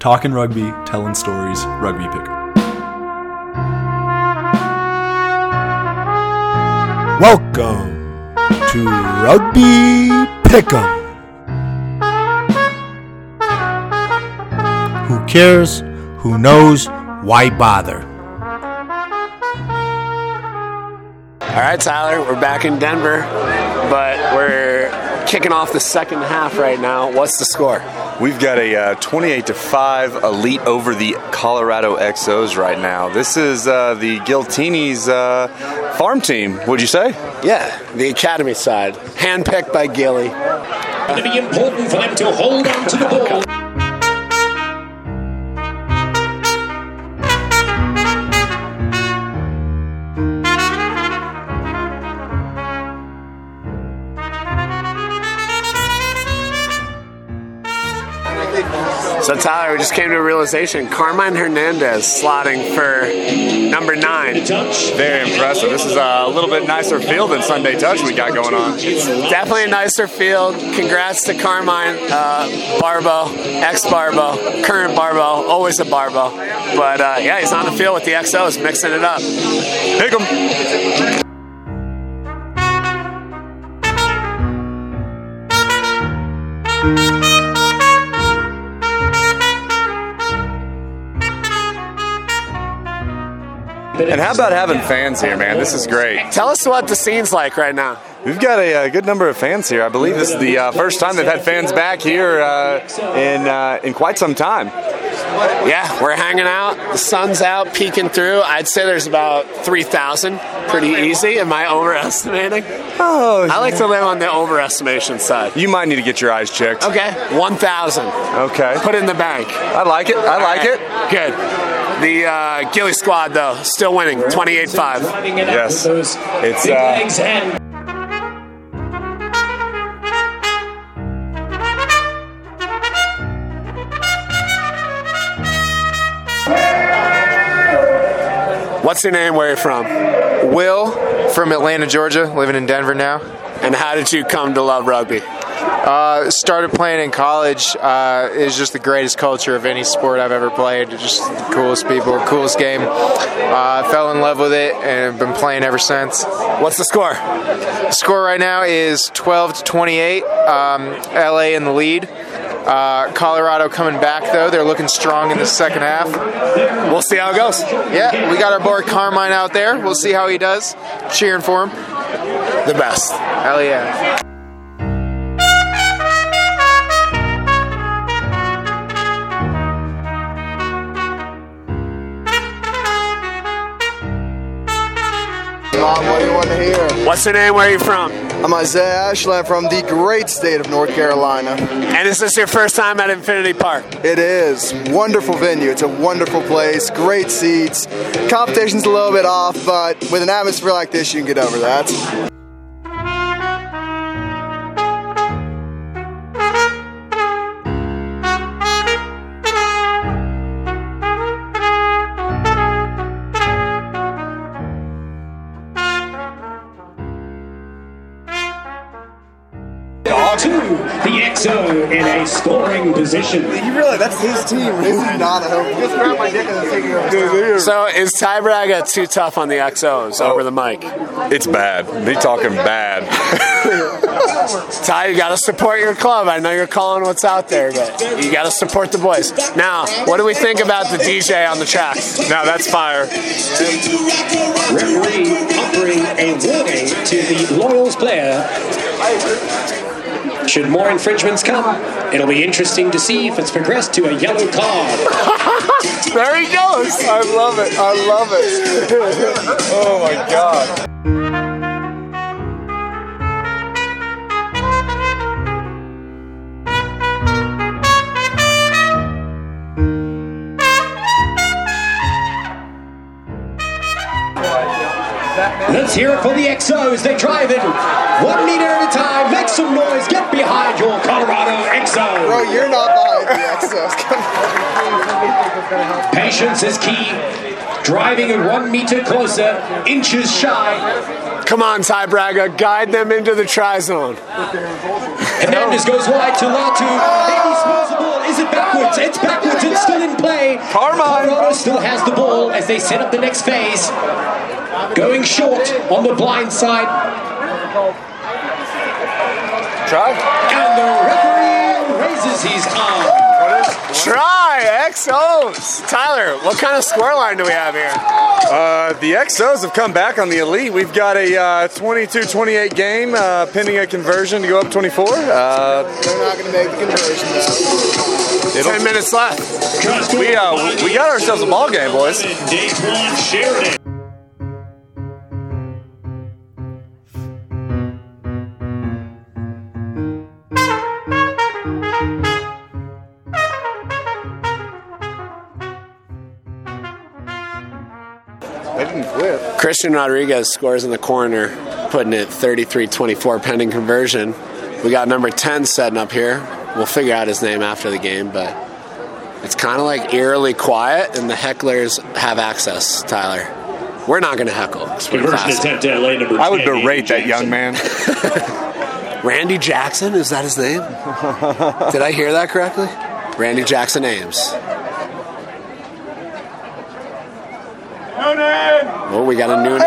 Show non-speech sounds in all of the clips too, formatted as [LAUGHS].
Talking rugby, telling stories, rugby pick. Welcome to Rugby Pick'em. Who cares? Who knows? Why bother? All right, Tyler, we're back in Denver, but we're kicking off the second half right now. What's the score? We've got a uh, 28 to 5 elite over the Colorado XOs right now. This is uh, the Giltini's uh, farm team, would you say? Yeah, the academy side, handpicked by Gilly. Going to be important for them to hold on to the ball. So, Tyler, we just came to a realization Carmine Hernandez slotting for number nine. Very impressive. This is a little bit nicer field than Sunday Touch we got going on. Definitely a nicer field. Congrats to Carmine uh, Barbo, ex Barbo, current Barbo, always a Barbo. But uh, yeah, he's on the field with the XOs, mixing it up. Pick 'em. And how about having fans here, man? This is great. Tell us what the scene's like right now. We've got a, uh good number of fans here. I believe this is the uh, first time they've had fans back here uh, in uh, in quite some time. Yeah, we're hanging out. The sun's out, peeking through. I'd say there's about 3,000. Pretty easy. Am I overestimating? Oh, I like to live on the overestimation side. you might need to get your eyes checked. Okay, 1,000. Okay. Put it in the bank. I like it. I like it. Good. The uh, Gilly squad, though, still winning 28 5. Driving it out Yes. It's, uh, What's your name? Where are you from? Will from Atlanta, Georgia, living in Denver now. And how did you come to love rugby? Uh, started playing in college. Uh, was just the greatest culture of any sport I've ever played. Just the coolest people, coolest game. Uh, fell in love with it and have been playing ever since. What's the score? The score right now is 12 to 28. Um, LA in the lead. Uh, Colorado coming back though. They're looking strong in the second half. We'll see how it goes. Yeah, we got our boy Carmine out there. We'll see how he does. Cheering for him. The best. Hell yeah. Mom, what do you want to hear? What's your name? Where are you from? I'm Isaiah Ashland from the great state of North Carolina. And is this your first time at Infinity Park? It is wonderful venue. It's a wonderful place. Great seats. Competition's a little bit off, but with an atmosphere like this, you can get over that. Position. You realize that's his team. This is not a home. Just grab my dick and take it So is Ty Braga too tough on the XOs over the mic? It's bad. They talking bad. [LAUGHS] Ty, you got to support your club. I know you're calling what's out there, but you got to support the boys. Now, what do we think about the DJ on the track? now that's fire. Referee offering a warning to the Loyals player. Should more infringements come, it'll be interesting to see if it's progressed to a yellow card. [LAUGHS] There he goes. I love it. I love it. [LAUGHS] Oh my god. Let's hear it for the XOs. They drive it one meter at a time. Make some noise. Get behind your Colorado XO. Bro, you're not behind the on. Patience is key. Driving it one meter closer, inches shy. Come on, Ty Braga, guide them into the try zone. Hernandez goes wide to Latu. Maybe smells the ball. Is it backwards? It's backwards. It's still in play. Carmine. Colorado still has the ball as they set up the next phase. Going short on the blind side. Try. And the referee raises his arm. Try XOs. Tyler, what kind of score line do we have here? Uh, the XOs have come back on the elite. We've got a uh, 22-28 game uh, pending a conversion to go up 24. Uh, They're not going to make the conversion though. Ten minutes left. we uh, we- we got ourselves a ball game, boys. Christian Rodriguez scores in the corner, putting it 33-24 pending conversion. We got number 10 setting up here. We'll figure out his name after the game, but it's kind of like eerily quiet, and the hecklers have access. Tyler, we're not going to heckle. Conversion attempt at lane number I would berate that young man. [LAUGHS] Randy Jackson is that his name? Did I hear that correctly? Randy Jackson Ames. Oh, we got a Noonan.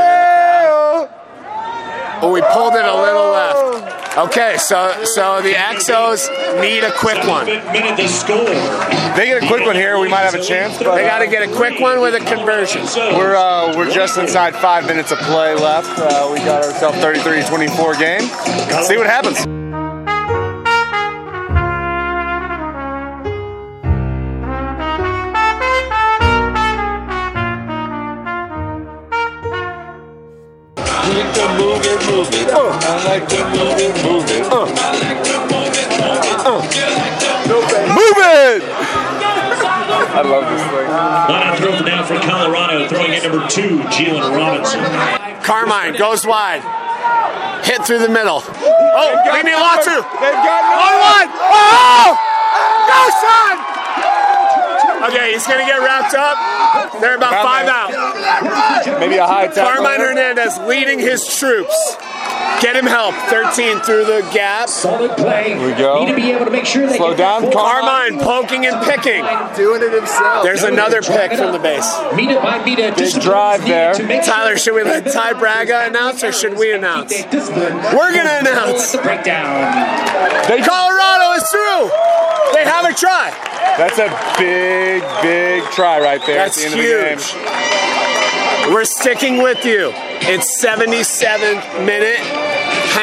Oh, we pulled it a little left. Okay, so so the XOs need a quick one. Seventh minute the score. They get a quick one here, we might have a chance. But They got to get a quick one with a conversion. We're uh, we're just inside five minutes of play left. Uh, we got ourselves 33-24 game. See what happens. Like to move it, move it. I like to move it, move it. Move it! I love this thing. Line out throw for now for Colorado, throwing in number two, Jalen Robinson. Carmine goes wide. Hit through the middle. Oh, we need Latu. They've got On one. Oh! Go, son! Okay, he's going to get wrapped up. They're about five out. maybe a high tackle. Carmine Hernandez leading his troops. Get him help. 13 through the gap. Solid play. we go. Need to be able to make sure they Slow down, that ball. Carmine poking and picking. Doing it himself. There's another pick from the base. Meter by meter. discipline drive is needed there. to make Tyler, sure should we let Ty Braga announce or should we announce? We're going to announce. The breakdown. Colorado is through. They have a try. That's a big, big try right there That's at the end huge. of the game. We're sticking with you. It's 77th minute.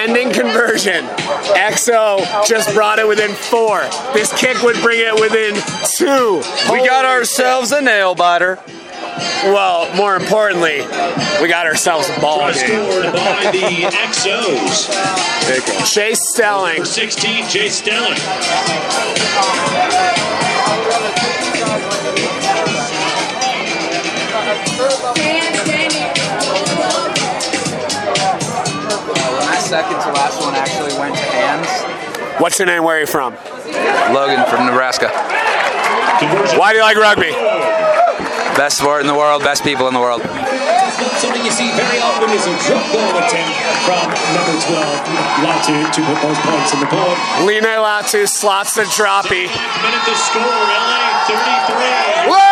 Pending conversion. XO just brought it within four. This kick would bring it within two. We got ourselves a nail biter. Well, more importantly, we got ourselves a ball Try game. scored by the XOs. Chase Stelling. Number 16, Jay Stelling. My second to last one actually went to hands. What's your name? Where are you from? Logan from Nebraska. Why do you like rugby? Best sport in the world, best people in the world. Something you see very often is a drop goal attempt from number 12. Latu to put those points on the board. Line Latu slots the droppy. Minute to score, LA 33. Let's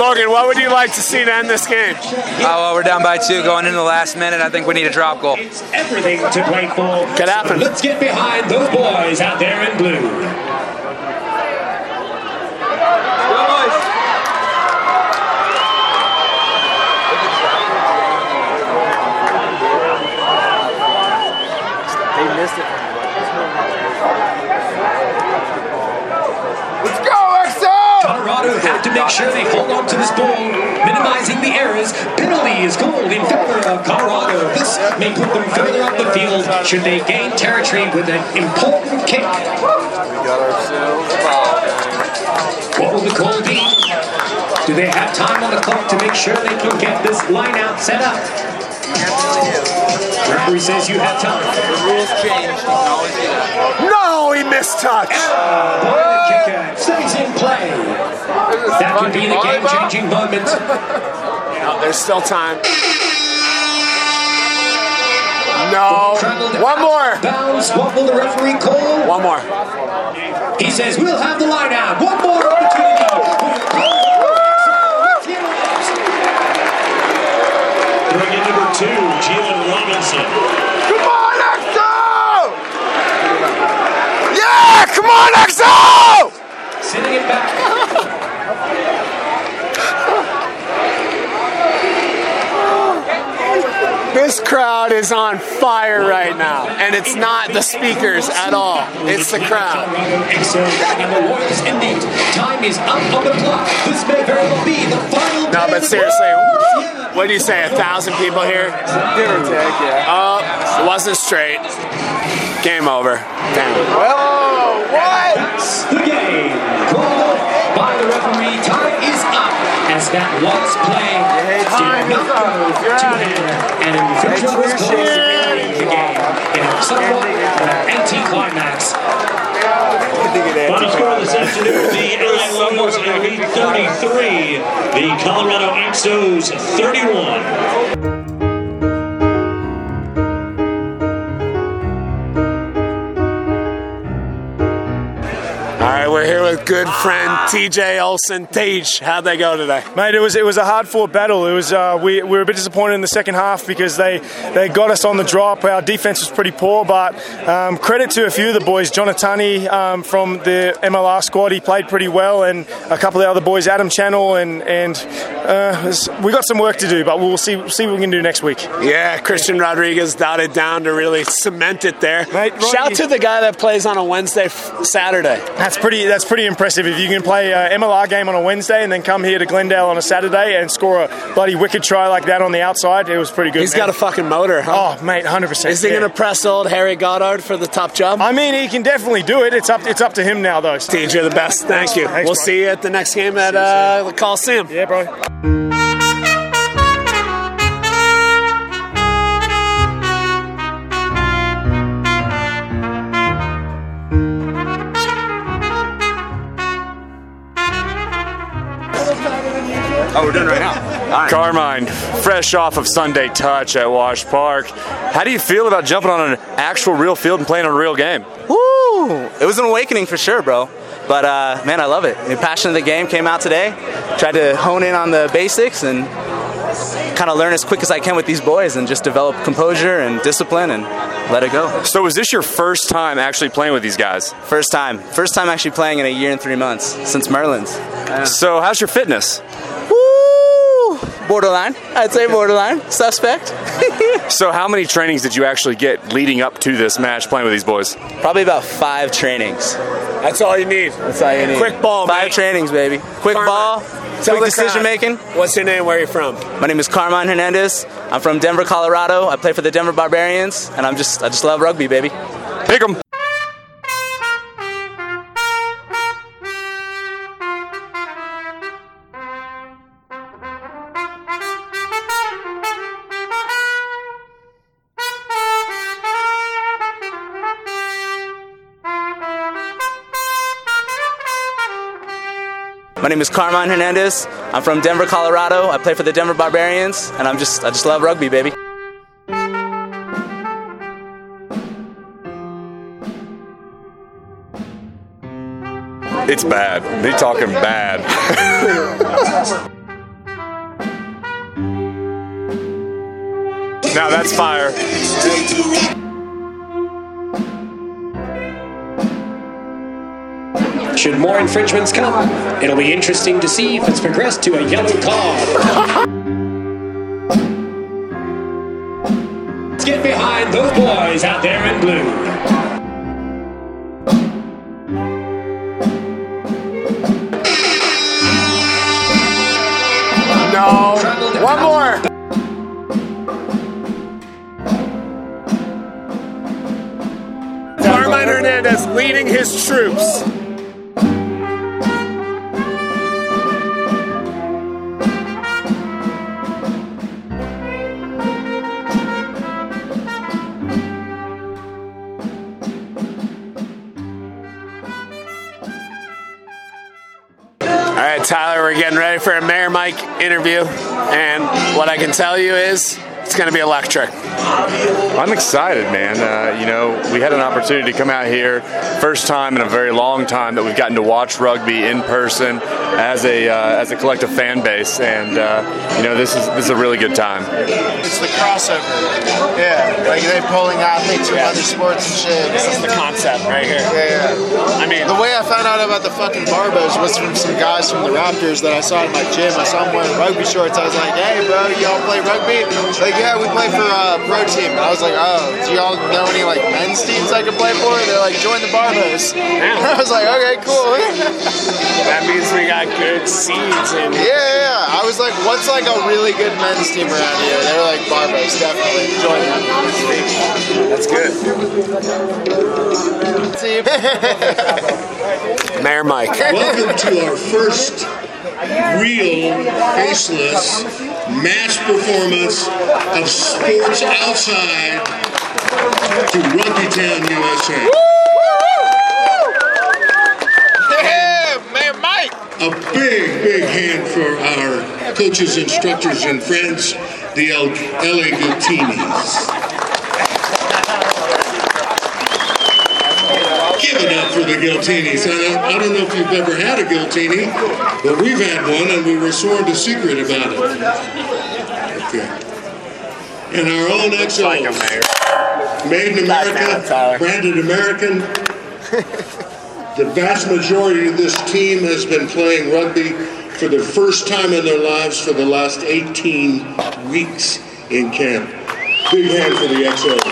Logan, what would you like to see to end this game? Oh, well, we're down by two going into the last minute. I think we need a drop goal. It's everything to play for. Could happen. So let's get behind those boys out there in blue. They missed it. Let's go, XO! Colorado have to make sure they hold on to this ball, minimizing the errors. Penalty is called in favor of Colorado. This may put them further up the field should they gain territory with an important kick. What will the call be? Do they have time on the clock to make sure they can get this line out set up? Referee says you have time. The rules changed. Always that. No, he missed touch. The kicker stays in play. That could be the game-changing moment. [LAUGHS] No, there's still time. No. One more. Bounds. What will the referee call? One more. He says we'll have the line out. One more opportunity. Bring in number two, Jalen Robinson. Come on, XO! Yeah, come on, XO! Sending it back. This crowd is on fire right now, and it's not the speakers at all. It's the crowd. And the Warriors indeed. Time is up on the clock. This may very well be the final. No, but seriously, ball. What do you say? A thousand people here? Give or take, yeah. Oh, it wasn't straight. Game over. Damn. Oh, what? That's the game. Called by the referee. Time is up. As that once play did not go to hand. And infringement was called in the game. In a somewhat uh, anti-climax. Final score this afternoon, the LA Warriors 33, the Colorado XOs 31. All right, we're here with good friend TJ Olson. Tej, how'd they go today? Mate, it was it was a hard fought battle. It was uh, we, we were a bit disappointed in the second half because they, they got us on the drop. Our defense was pretty poor, but um, credit to a few of the boys. Jonatani um, from the MLR squad, he played pretty well, and a couple of the other boys, Adam Channel, and and uh, we got some work to do, but we'll see see what we can do next week. Yeah, Christian Rodriguez dotted down to really cement it there. Mate, Rodney- Shout to the guy that plays on a Wednesday, Saturday. That's pretty. That's pretty impressive. If you can play a MLR game on a Wednesday and then come here to Glendale on a Saturday and score a bloody wicked try like that on the outside, it was pretty good. He's man. got a fucking motor, huh? Oh, mate, hundred percent. Is he going to press old Harry Goddard for the top job? I mean, he can definitely do it. It's up. It's up to him now, though. TJ, you're the best. Thank you. Thanks, we'll bro. see you at the next game at uh, the Coliseum. Yeah, bro. We're doing right now. [LAUGHS] Carmine, fresh off of Sunday touch at Wash Park. How do you feel about jumping on an actual real field and playing a real game? Woo! It was an awakening for sure, bro. But uh, man, I love it. The passion of the game came out today. Tried to hone in on the basics and kind of learn as quick as I can with these boys and just develop composure and discipline and let it go. So, was this your first time actually playing with these guys? First time. First time actually playing in a year and three months since Merlin's. So, how's your fitness? Woo! Borderline. I'd say borderline. Suspect. [LAUGHS] So, how many trainings did you actually get leading up to this match playing with these boys? Probably about five trainings. That's all you need. That's all you need. Quick ball, Five mate. trainings, baby. Quick Carmine, ball. Tell Quick the crowd, decision making. What's your name? Where are you from? My name is Carmine Hernandez. I'm from Denver, Colorado. I play for the Denver Barbarians, and I'm just I just love rugby, baby. Pick 'em. Name is Carmine Hernandez. I'm from Denver, Colorado. I play for the Denver Barbarians, and I'm just I just love rugby, baby. It's bad. They talking bad. [LAUGHS] now that's fire. Should more infringements come, it'll be interesting to see if it's progressed to a yellow card. Let's get behind those boys out there in blue. No. One more. Carmine Hernandez leading his troops. Tyler. We're getting ready for a Mayor Mike interview. And what I can tell you is it's going to be electric. I'm excited, man. Uh, you know, we had an opportunity to come out here, first time in a very long time that we've gotten to watch rugby in person as a uh, as a collective fan base, and uh, you know, this is this is a really good time. It's the crossover. Yeah, like they're pulling athletes from other sports and shit. This is the concept right here. Yeah, yeah. I mean, the way I found out about the fucking Barbos was from some guys from the Raptors that I saw in my gym. I saw them wearing rugby shorts. I was like, hey, bro, y'all play rugby? Like, yeah, we play for uh, pro team. And I was like, oh, do y'all know any like men's teams I could play for? They're like, join the Barbos. [LAUGHS] I was like, okay, cool. that means we got good seeds and yeah, yeah. I was like, what's like a really good men's team around here? They were like Barbos, definitely join them. That's good. [LAUGHS] Mayor Mike. [LAUGHS] Welcome to our first real, faceless match performance of Sports Outside to Rugby Town, USA. Yeah, Mayor Mike. A big, big hand for our coaches, instructors, and friends, the LA Giltinis. Give for the Giltinis. I don't, I don't know if you've ever had a Giltini, but we've had one and we were sworn to secret about it. Okay. And our own XOs. Made in America, branded American. [LAUGHS] The vast majority of this team has been playing rugby for the first time in their lives for the last 18 weeks in camp. Big hand for the XOs.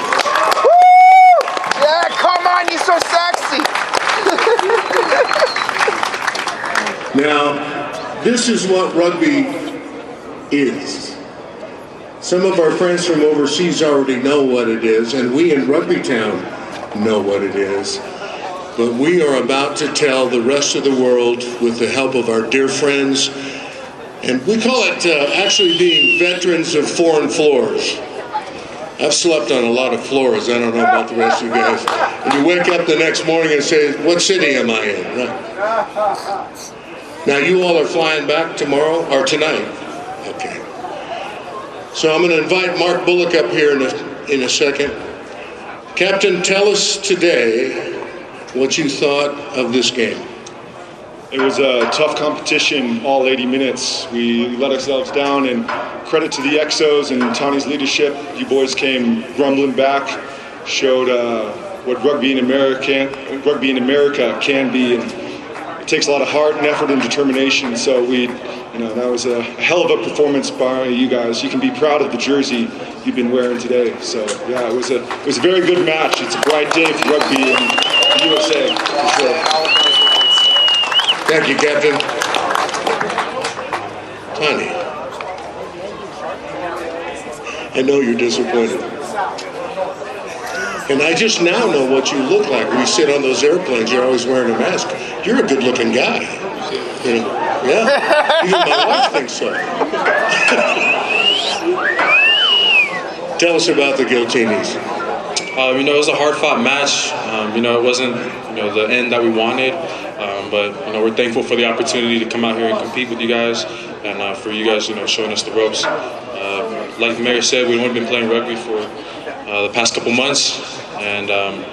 Yeah, come on, you're so sexy. Now, this is what rugby is. Some of our friends from overseas already know what it is, and we in Rugby Town know what it is. But we are about to tell the rest of the world, with the help of our dear friends, and we call it uh, actually being veterans of foreign floors. I've slept on a lot of floors. I don't know about the rest of you guys. And you wake up the next morning and say, "What city am I in?" Now you all are flying back tomorrow or tonight. Okay. So I'm going to invite Mark Bullock up here in a, in a second. Captain, tell us today what you thought of this game. It was a tough competition all 80 minutes. We let ourselves down, and credit to the XOs and Tony's leadership. You boys came grumbling back, showed uh, what rugby in America, rugby in America can be, and takes a lot of heart and effort and determination. So we, you know, that was a hell of a performance by you guys. You can be proud of the jersey you've been wearing today. So yeah, it was a it was a very good match. It's a bright day for rugby in the USA sure. Thank you, Captain. Tony, I know you're disappointed. And I just now know what you look like when you sit on those airplanes. You're always wearing a mask. You're a good-looking guy. You know, yeah. Even my wife thinks so. [LAUGHS] Tell us about the Giltinis. Um, you know, it was a hard-fought match. Um, you know, it wasn't you know the end that we wanted, um, but you know we're thankful for the opportunity to come out here and compete with you guys, and uh, for you guys, you know, showing us the ropes. Uh, like the mayor said, we've only been playing rugby for uh, the past couple months, and um,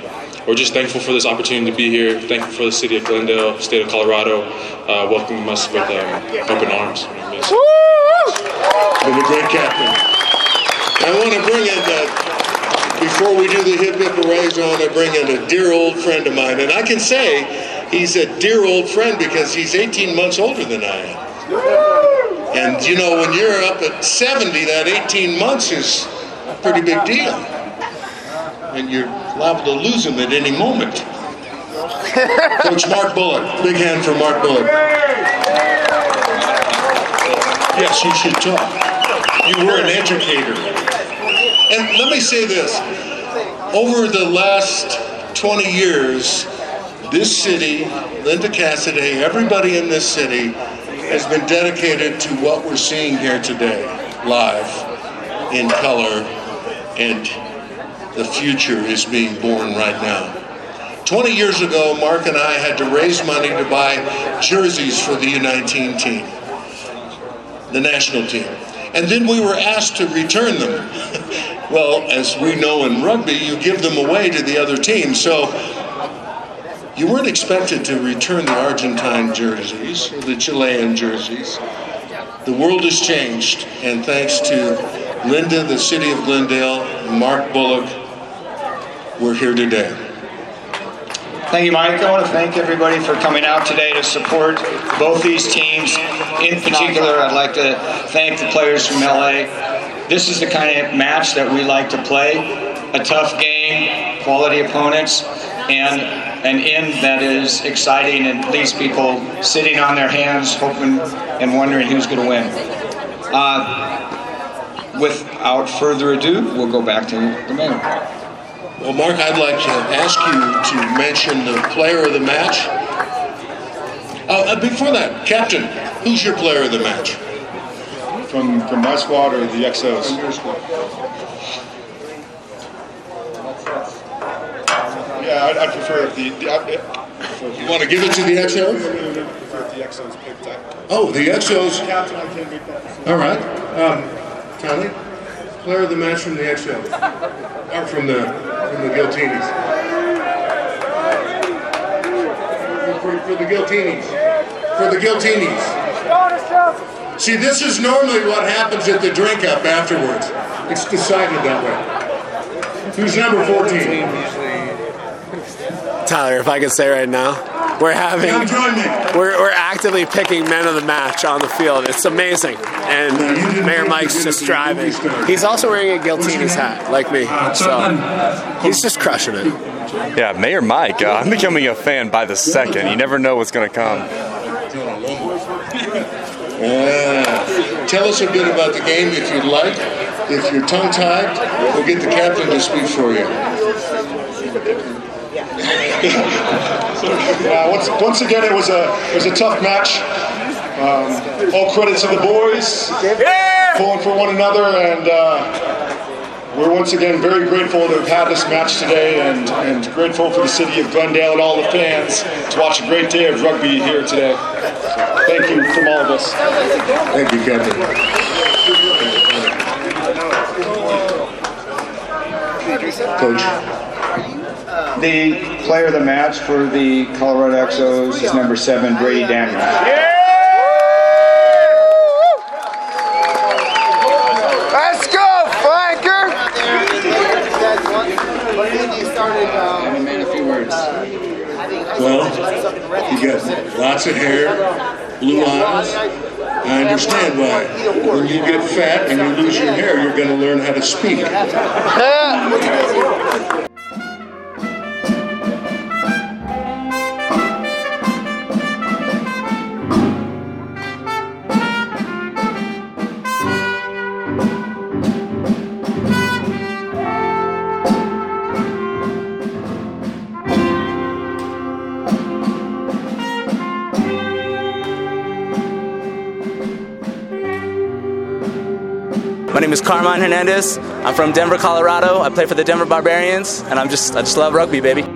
we're just thankful for this opportunity to be here. Thankful for the city of Glendale, state of Colorado, uh, welcoming us with um, open arms. Been a great captain. I want to bring in the, before we do the hip hip hoorays, I want to bring in a dear old friend of mine. And I can say he's a dear old friend because he's 18 months older than I am. And you know, when you're up at 70, that 18 months is a pretty big deal. And you're liable to lose him at any moment. Coach Mark Bullock. Big hand for Mark Bullock. Yes, you should talk. You were an educator. And let me say this. Over the last 20 years, this city, Linda Cassidy, everybody in this city has been dedicated to what we're seeing here today, live, in color, and the future is being born right now. 20 years ago, Mark and I had to raise money to buy jerseys for the U19 team. the national team. And then we were asked to return them. [LAUGHS] well, as we know in rugby, you give them away to the other team. So you weren't expected to return the Argentine jerseys, or the Chilean jerseys. The world has changed, and thanks to Linda, the city of Glendale, Mark Bullock, we're here today. Thank you, Mike. I want to thank everybody for coming out today to support both these teams. In particular, I'd like to thank the players from LA. This is the kind of match that we like to play a tough game, quality opponents, and an end that is exciting and leaves people sitting on their hands, hoping and wondering who's going to win. Uh, without further ado, we'll go back to the main. Well, Mark, I'd like to ask you to mention the player of the match. Uh, uh, before that, Captain, who's your player of the match? From from my squad or the XOs? Yeah, I'd, I'd prefer if the. the I, You want to give it to the XOs? The XOs picked that. Oh, the XOs. Captain, I can't make that. All right. Um, Tony, player of the match from the XOs. Or from the from the Giltinis. For, for the Giltinis. For the Giltinis. See, this is normally what happens at the drink up afterwards. It's decided that way. Who's number 14? Tyler, if I could say right now, we're having Come join me. we're, we're actively picking men of the match on the field. It's amazing, and Mayor Mike's just driving. He's also wearing a Giltini's hat, like me, so he's just crushing it. Yeah, Mayor Mike. Uh, I'm becoming a fan by the second. You never know what's going to come. Yeah. Tell us a bit about the game if you'd like. If you're tongue tied, we'll get the captain to speak for you. [LAUGHS] Uh, once, once again, it was a it was a tough match. Um, all credit to the boys, pulling for one another, and uh, we're once again very grateful to have had this match today, and, and grateful for the city of Glendale and all the fans to watch a great day of rugby here today. Thank you from all of us. Thank you, Captain. Coach. The player of the match for the Colorado XOs is number seven, Brady Daniels. Let's go, flanker! And he made a few words. Well, you got lots of hair, blue eyes. I understand why. When you get fat and you lose your hair, you're going to learn how to speak. Carmine Hernandez. I'm from Denver, Colorado. I play for the Denver Barbarians, and I'm just I just love rugby, baby.